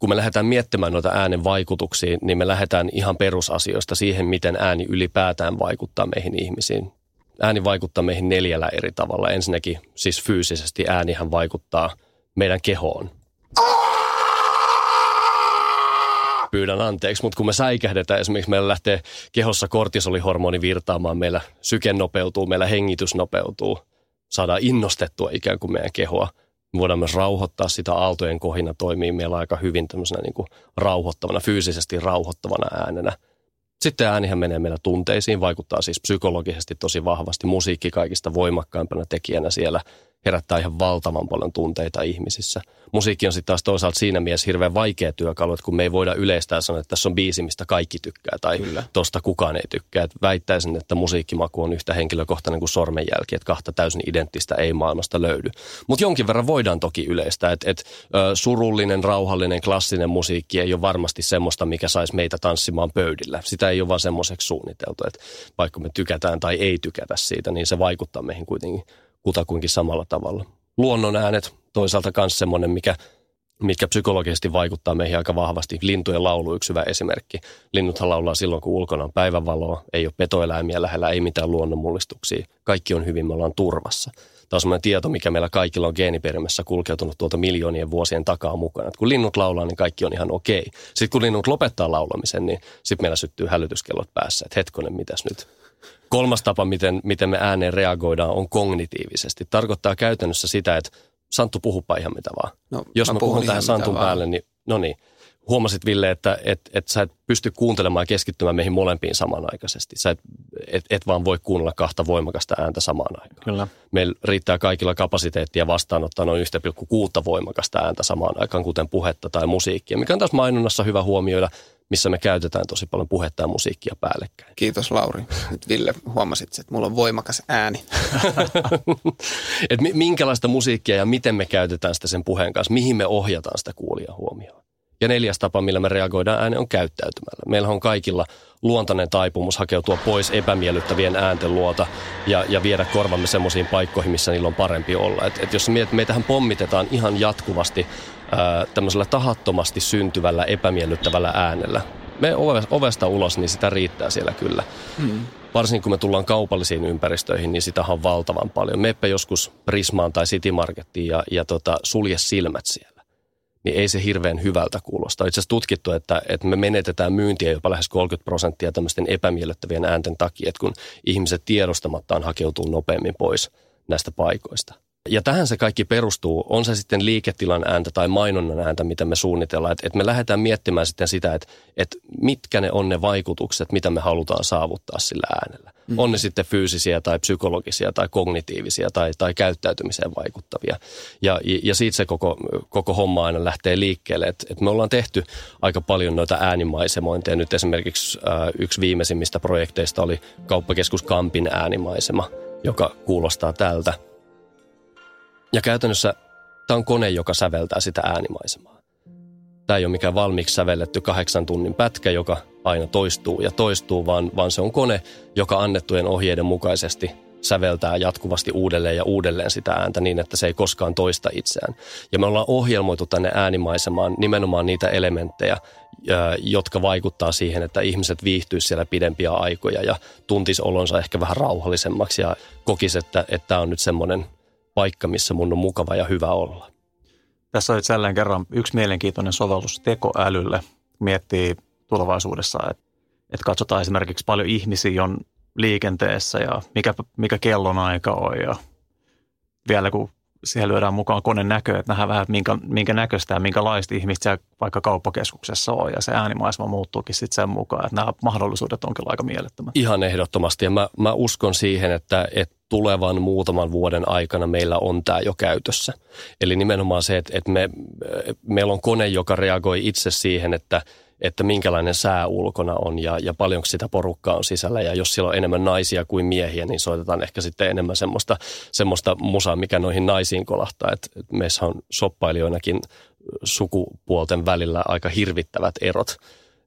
kun me lähdetään miettimään noita äänen vaikutuksia, niin me lähdetään ihan perusasioista siihen, miten ääni ylipäätään vaikuttaa meihin ihmisiin. Ääni vaikuttaa meihin neljällä eri tavalla. Ensinnäkin siis fyysisesti äänihän vaikuttaa meidän kehoon. Pyydän anteeksi, mutta kun me säikähdetään, esimerkiksi meillä lähtee kehossa kortisolihormoni virtaamaan, meillä syke nopeutuu, meillä hengitys nopeutuu, saadaan innostettua ikään kuin meidän kehoa – me voidaan myös rauhoittaa sitä aaltojen kohina toimii meillä aika hyvin tämmöisenä niin kuin rauhoittavana, fyysisesti rauhoittavana äänenä. Sitten äänihän menee meillä tunteisiin, vaikuttaa siis psykologisesti tosi vahvasti. Musiikki kaikista voimakkaimpana tekijänä siellä herättää ihan valtavan paljon tunteita ihmisissä. Musiikki on sitten taas toisaalta siinä mielessä hirveän vaikea työkalu, että kun me ei voida yleistää sanoa, että tässä on biisi, mistä kaikki tykkää tai Kyllä. tosta kukaan ei tykkää. Et väittäisin, että musiikkimaku on yhtä henkilökohtainen kuin sormenjälki, että kahta täysin identtistä ei maailmasta löydy. Mutta jonkin verran voidaan toki yleistää, että et, surullinen, rauhallinen, klassinen musiikki ei ole varmasti semmoista, mikä saisi meitä tanssimaan pöydillä. Sitä ei ole vaan semmoiseksi suunniteltu, että vaikka me tykätään tai ei tykätä siitä, niin se vaikuttaa meihin kuitenkin kutakuinkin samalla tavalla. Luonnon äänet toisaalta myös semmoinen, mikä, mitkä psykologisesti vaikuttaa meihin aika vahvasti. Lintujen laulu yksi hyvä esimerkki. Linnuthan laulaa silloin, kun ulkona on päivänvaloa, ei ole petoeläimiä lähellä, ei mitään luonnonmullistuksia. Kaikki on hyvin, me ollaan turvassa. Tämä on semmoinen tieto, mikä meillä kaikilla on geeniperimässä kulkeutunut tuolta miljoonien vuosien takaa mukana. Et kun linnut laulaa, niin kaikki on ihan okei. Sitten kun linnut lopettaa laulamisen, niin sitten meillä syttyy hälytyskellot päässä, että hetkonen, mitäs nyt? Kolmas tapa, miten, miten me ääneen reagoidaan, on kognitiivisesti. Tarkoittaa käytännössä sitä, että Santtu puhupa ihan mitä vaan. No, Jos mä, mä puhun tähän Santun päälle, vaan. niin no niin. Huomasit Ville, että et, et sä et pysty kuuntelemaan ja keskittymään meihin molempiin samanaikaisesti. Sä et, et, et vaan voi kuunnella kahta voimakasta ääntä samaan aikaan. Kyllä. Meillä riittää kaikilla kapasiteettia vastaanottaa noin 1,6 voimakasta ääntä samaan aikaan, kuten puhetta tai musiikkia, mikä on taas mainonnassa hyvä huomioida – missä me käytetään tosi paljon puhetta ja musiikkia päällekkäin. Kiitos Lauri. Nyt Ville huomasit, että mulla on voimakas ääni. Et minkälaista musiikkia ja miten me käytetään sitä sen puheen kanssa, mihin me ohjataan sitä kuulia huomioon. Ja neljäs tapa, millä me reagoidaan äänen, on käyttäytymällä. Meillä on kaikilla luontainen taipumus hakeutua pois epämiellyttävien äänten luota ja, ja viedä korvamme semmoisiin paikkoihin, missä niillä on parempi olla. Et, et jos mietit, meitähän pommitetaan ihan jatkuvasti ää, tämmöisellä tahattomasti syntyvällä epämiellyttävällä äänellä. Me ovesta ulos, niin sitä riittää siellä kyllä. Hmm. Varsinkin kun me tullaan kaupallisiin ympäristöihin, niin sitä on valtavan paljon. Meppä joskus Prismaan tai City Markettiin ja, ja tota, sulje silmät siellä niin ei se hirveän hyvältä kuulosta. Itse asiassa tutkittu, että, että me menetetään myyntiä jopa lähes 30 prosenttia tämmöisten epämiellyttävien äänten takia, että kun ihmiset tiedostamattaan hakeutuu nopeammin pois näistä paikoista. Ja tähän se kaikki perustuu, on se sitten liiketilan ääntä tai mainonnan ääntä, mitä me suunnitellaan. Että et me lähdetään miettimään sitten sitä, että et mitkä ne on ne vaikutukset, mitä me halutaan saavuttaa sillä äänellä. Mm. On ne sitten fyysisiä tai psykologisia tai kognitiivisia tai, tai käyttäytymiseen vaikuttavia. Ja, ja siitä se koko, koko homma aina lähtee liikkeelle. Että et me ollaan tehty aika paljon noita äänimaisemointeja. Nyt esimerkiksi äh, yksi viimeisimmistä projekteista oli kauppakeskus Kampin äänimaisema, joka kuulostaa tältä – käytännössä tämä on kone, joka säveltää sitä äänimaisemaa. Tämä ei ole mikään valmiiksi sävelletty kahdeksan tunnin pätkä, joka aina toistuu ja toistuu, vaan, vaan se on kone, joka annettujen ohjeiden mukaisesti säveltää jatkuvasti uudelleen ja uudelleen sitä ääntä niin, että se ei koskaan toista itseään. Ja me ollaan ohjelmoitu tänne äänimaisemaan nimenomaan niitä elementtejä, jotka vaikuttaa siihen, että ihmiset viihtyisivät siellä pidempiä aikoja ja tuntis olonsa ehkä vähän rauhallisemmaksi ja kokisi, että, että tämä on nyt semmoinen – paikka, missä mun on mukava ja hyvä olla. Tässä on jälleen kerran yksi mielenkiintoinen sovellus tekoälylle. Miettii tulevaisuudessa, että, että katsotaan esimerkiksi paljon ihmisiä on liikenteessä ja mikä, mikä kellonaika on ja vielä kun siihen lyödään mukaan koneen näkö, että nähdään vähän, minkä, minkä näköistä ja minkälaista ihmistä siellä vaikka kauppakeskuksessa on. Ja se äänimaisema muuttuukin sitten sen mukaan, että nämä mahdollisuudet onkin aika mielettömät. Ihan ehdottomasti. Ja mä, mä uskon siihen, että, että tulevan muutaman vuoden aikana meillä on tämä jo käytössä. Eli nimenomaan se, että, että me, meillä on kone, joka reagoi itse siihen, että – että minkälainen sää ulkona on ja, ja paljonko sitä porukkaa on sisällä. Ja jos siellä on enemmän naisia kuin miehiä, niin soitetaan ehkä sitten enemmän semmoista, semmoista musaa, mikä noihin naisiin kolahtaa. Et, et meissä on soppailijoinakin sukupuolten välillä aika hirvittävät erot.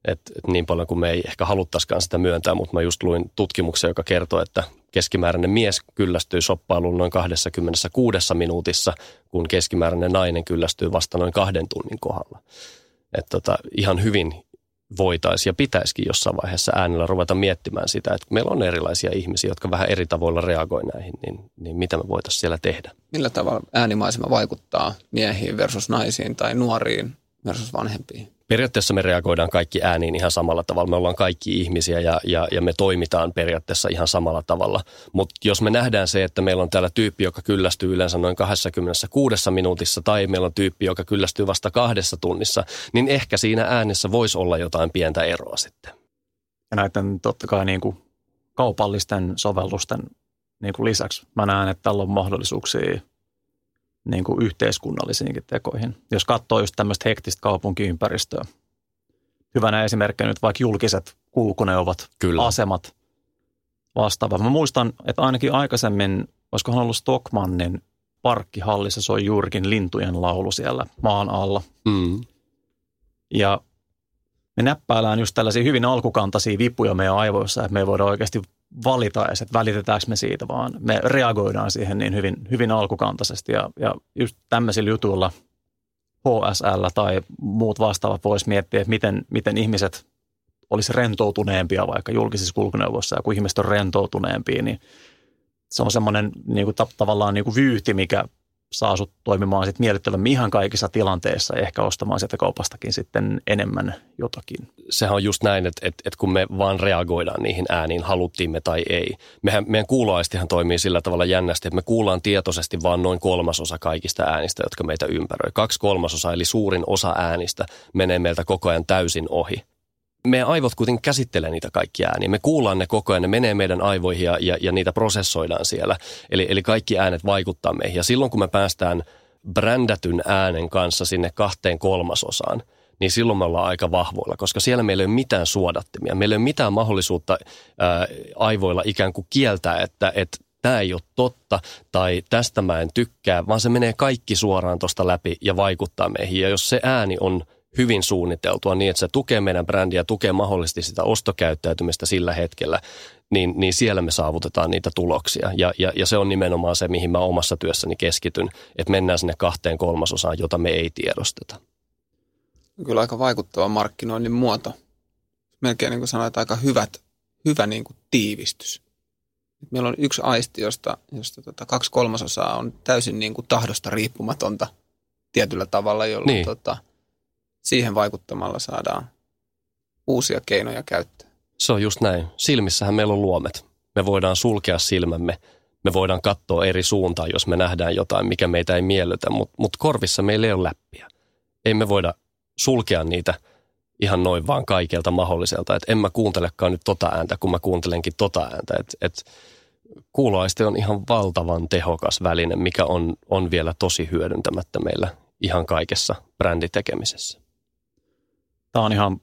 Et, et niin paljon kuin me ei ehkä haluttaisikaan sitä myöntää, mutta mä just luin tutkimuksen, joka kertoo, että keskimääräinen mies kyllästyy shoppailuun noin 26 minuutissa, kun keskimääräinen nainen kyllästyy vasta noin kahden tunnin kohdalla. Että tota, ihan hyvin voitaisiin ja pitäisikin jossain vaiheessa äänellä ruveta miettimään sitä, että meillä on erilaisia ihmisiä, jotka vähän eri tavoilla reagoivat näihin, niin, niin mitä me voitaisiin siellä tehdä. Millä tavalla äänimaisema vaikuttaa miehiin versus naisiin tai nuoriin versus vanhempiin? Periaatteessa me reagoidaan kaikki ääniin ihan samalla tavalla. Me ollaan kaikki ihmisiä ja, ja, ja me toimitaan periaatteessa ihan samalla tavalla. Mutta jos me nähdään se, että meillä on täällä tyyppi, joka kyllästyy yleensä noin 26 minuutissa tai meillä on tyyppi, joka kyllästyy vasta kahdessa tunnissa, niin ehkä siinä äänessä voisi olla jotain pientä eroa sitten. Ja näiden totta kai niin kuin kaupallisten sovellusten niin kuin lisäksi mä näen, että tällä on mahdollisuuksia niin kuin yhteiskunnallisiinkin tekoihin. Jos katsoo just tämmöistä hektistä kaupunkiympäristöä. Hyvänä esimerkkinä nyt vaikka julkiset kulkuneuvot, Kyllä. asemat, vastaava. Mä muistan, että ainakin aikaisemmin, olisikohan ollut Stockmannin parkkihallissa soi juurikin lintujen laulu siellä maan alla. Mm. Ja me näppäillään just tällaisia hyvin alkukantaisia vipuja meidän aivoissa, että me ei voida oikeasti valita edes, että välitetäänkö me siitä, vaan me reagoidaan siihen niin hyvin, hyvin alkukantaisesti. Ja, ja just tämmöisillä jutuilla HSL tai muut vastaavat voisi miettiä, että miten, miten ihmiset olisi rentoutuneempia vaikka julkisissa kulkuneuvoissa ja kun ihmiset on rentoutuneempia, niin se on semmoinen niin kuin, tavallaan niin kuin vyyhti, mikä saa sut toimimaan sitten miellyttävämmin ihan kaikissa tilanteissa ja ehkä ostamaan sieltä kaupastakin sitten enemmän jotakin. Sehän on just näin, että, että, että kun me vaan reagoidaan niihin ääniin, haluttiin me tai ei. Mehän, meidän kuuloaistihan toimii sillä tavalla jännästi, että me kuullaan tietoisesti vaan noin kolmasosa kaikista äänistä, jotka meitä ympäröi. Kaksi kolmasosa eli suurin osa äänistä menee meiltä koko ajan täysin ohi meidän aivot kuitenkin käsittelee niitä kaikkia ääniä. Me kuullaan ne koko ajan, ne menee meidän aivoihin ja, ja, ja niitä prosessoidaan siellä. Eli, eli kaikki äänet vaikuttaa meihin. Ja silloin kun me päästään brändätyn äänen kanssa sinne kahteen kolmasosaan, niin silloin me ollaan aika vahvoilla, koska siellä meillä ei ole mitään suodattimia. Meillä ei ole mitään mahdollisuutta ää, aivoilla ikään kuin kieltää, että, että tämä ei ole totta tai tästä mä en tykkää, vaan se menee kaikki suoraan tuosta läpi ja vaikuttaa meihin. Ja jos se ääni on hyvin suunniteltua niin, että se tukee meidän brändiä, tukee mahdollisesti sitä ostokäyttäytymistä sillä hetkellä, niin, niin siellä me saavutetaan niitä tuloksia. Ja, ja, ja se on nimenomaan se, mihin mä omassa työssäni keskityn, että mennään sinne kahteen kolmasosaan, jota me ei tiedosteta. Kyllä aika vaikuttava markkinoinnin muoto. Melkein niin kuin sanoit, aika hyvät, hyvä niin kuin tiivistys. Meillä on yksi aisti, josta, josta tota kaksi kolmasosaa on täysin niin kuin tahdosta riippumatonta tietyllä tavalla, jolloin niin. tota, – siihen vaikuttamalla saadaan uusia keinoja käyttää. Se on just näin. Silmissähän meillä on luomet. Me voidaan sulkea silmämme. Me voidaan katsoa eri suuntaan, jos me nähdään jotain, mikä meitä ei miellytä, mutta mut korvissa meillä ei ole läppiä. Ei me voida sulkea niitä ihan noin vaan kaikelta mahdolliselta. Että en mä kuuntelekaan nyt tota ääntä, kun mä kuuntelenkin tota ääntä. Että et kuuloaisti on ihan valtavan tehokas väline, mikä on, on vielä tosi hyödyntämättä meillä ihan kaikessa bränditekemisessä. Tämä on ihan,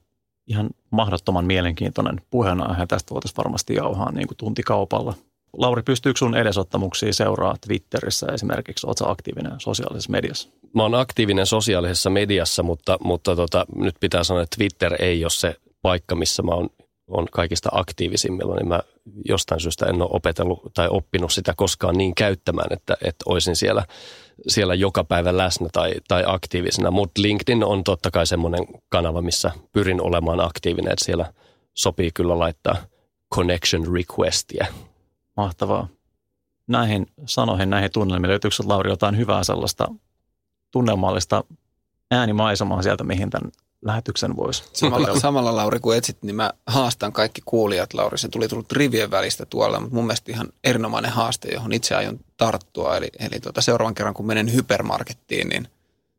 ihan mahdottoman mielenkiintoinen puheenaihe. Tästä voitaisiin varmasti jauhaa niin kuin tuntikaupalla. Lauri, pystyykö sun edesottamuksia seuraa Twitterissä esimerkiksi? Oletko aktiivinen sosiaalisessa mediassa? Mä oon aktiivinen sosiaalisessa mediassa, mutta, mutta tota, nyt pitää sanoa, että Twitter ei ole se paikka, missä mä oon on kaikista aktiivisimmilla, niin mä jostain syystä en ole opetellut tai oppinut sitä koskaan niin käyttämään, että, että olisin siellä, siellä joka päivä läsnä tai, tai aktiivisena. Mutta LinkedIn on totta kai semmoinen kanava, missä pyrin olemaan aktiivinen, että siellä sopii kyllä laittaa connection requestia. Mahtavaa. Näihin sanoihin, näihin tunnelmiin, löytyykö Lauri jotain hyvää sellaista tunnelmallista äänimaisemaa sieltä, mihin tämän lähetyksen voisi. Samalla, samalla Lauri, kun etsit, niin mä haastan kaikki kuulijat, Lauri. Se tuli tullut rivien välistä tuolla, mutta mun mielestä ihan erinomainen haaste, johon itse aion tarttua. Eli, eli tuota, seuraavan kerran, kun menen hypermarkettiin, niin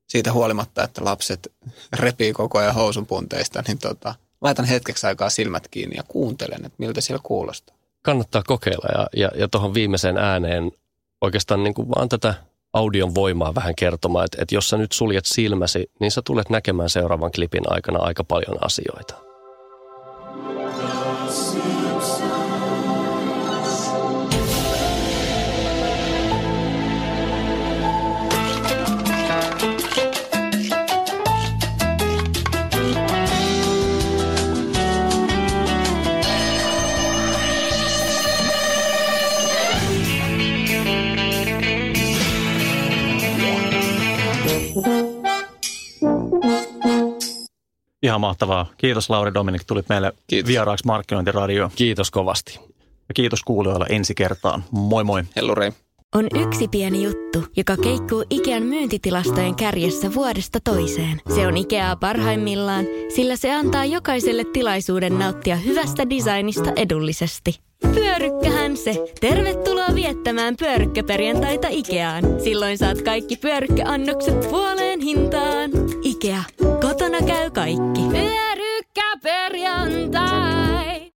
siitä huolimatta, että lapset repii koko ajan housunpunteista, niin tota, laitan hetkeksi aikaa silmät kiinni ja kuuntelen, että miltä siellä kuulostaa. Kannattaa kokeilla ja, ja, ja tuohon viimeiseen ääneen oikeastaan niin kuin vaan tätä audion voimaa vähän kertomaan, että, että jos sä nyt suljet silmäsi, niin sä tulet näkemään seuraavan klipin aikana aika paljon asioita. Ihan mahtavaa. Kiitos Lauri Dominik, tulit meille kiitos. vieraaksi Markkinointiradio. Kiitos kovasti. Ja kiitos kuulijoille ensi kertaan. Moi moi. Hellurei. On yksi pieni juttu, joka keikkuu Ikean myyntitilastojen kärjessä vuodesta toiseen. Se on Ikeaa parhaimmillaan, sillä se antaa jokaiselle tilaisuuden nauttia hyvästä designista edullisesti. Pyörykkähän se. Tervetuloa viettämään pyörykkäperjantaita Ikeaan. Silloin saat kaikki pyörykkäannokset puoleen hintaan käy kaikki. Pyörykkä perjantai.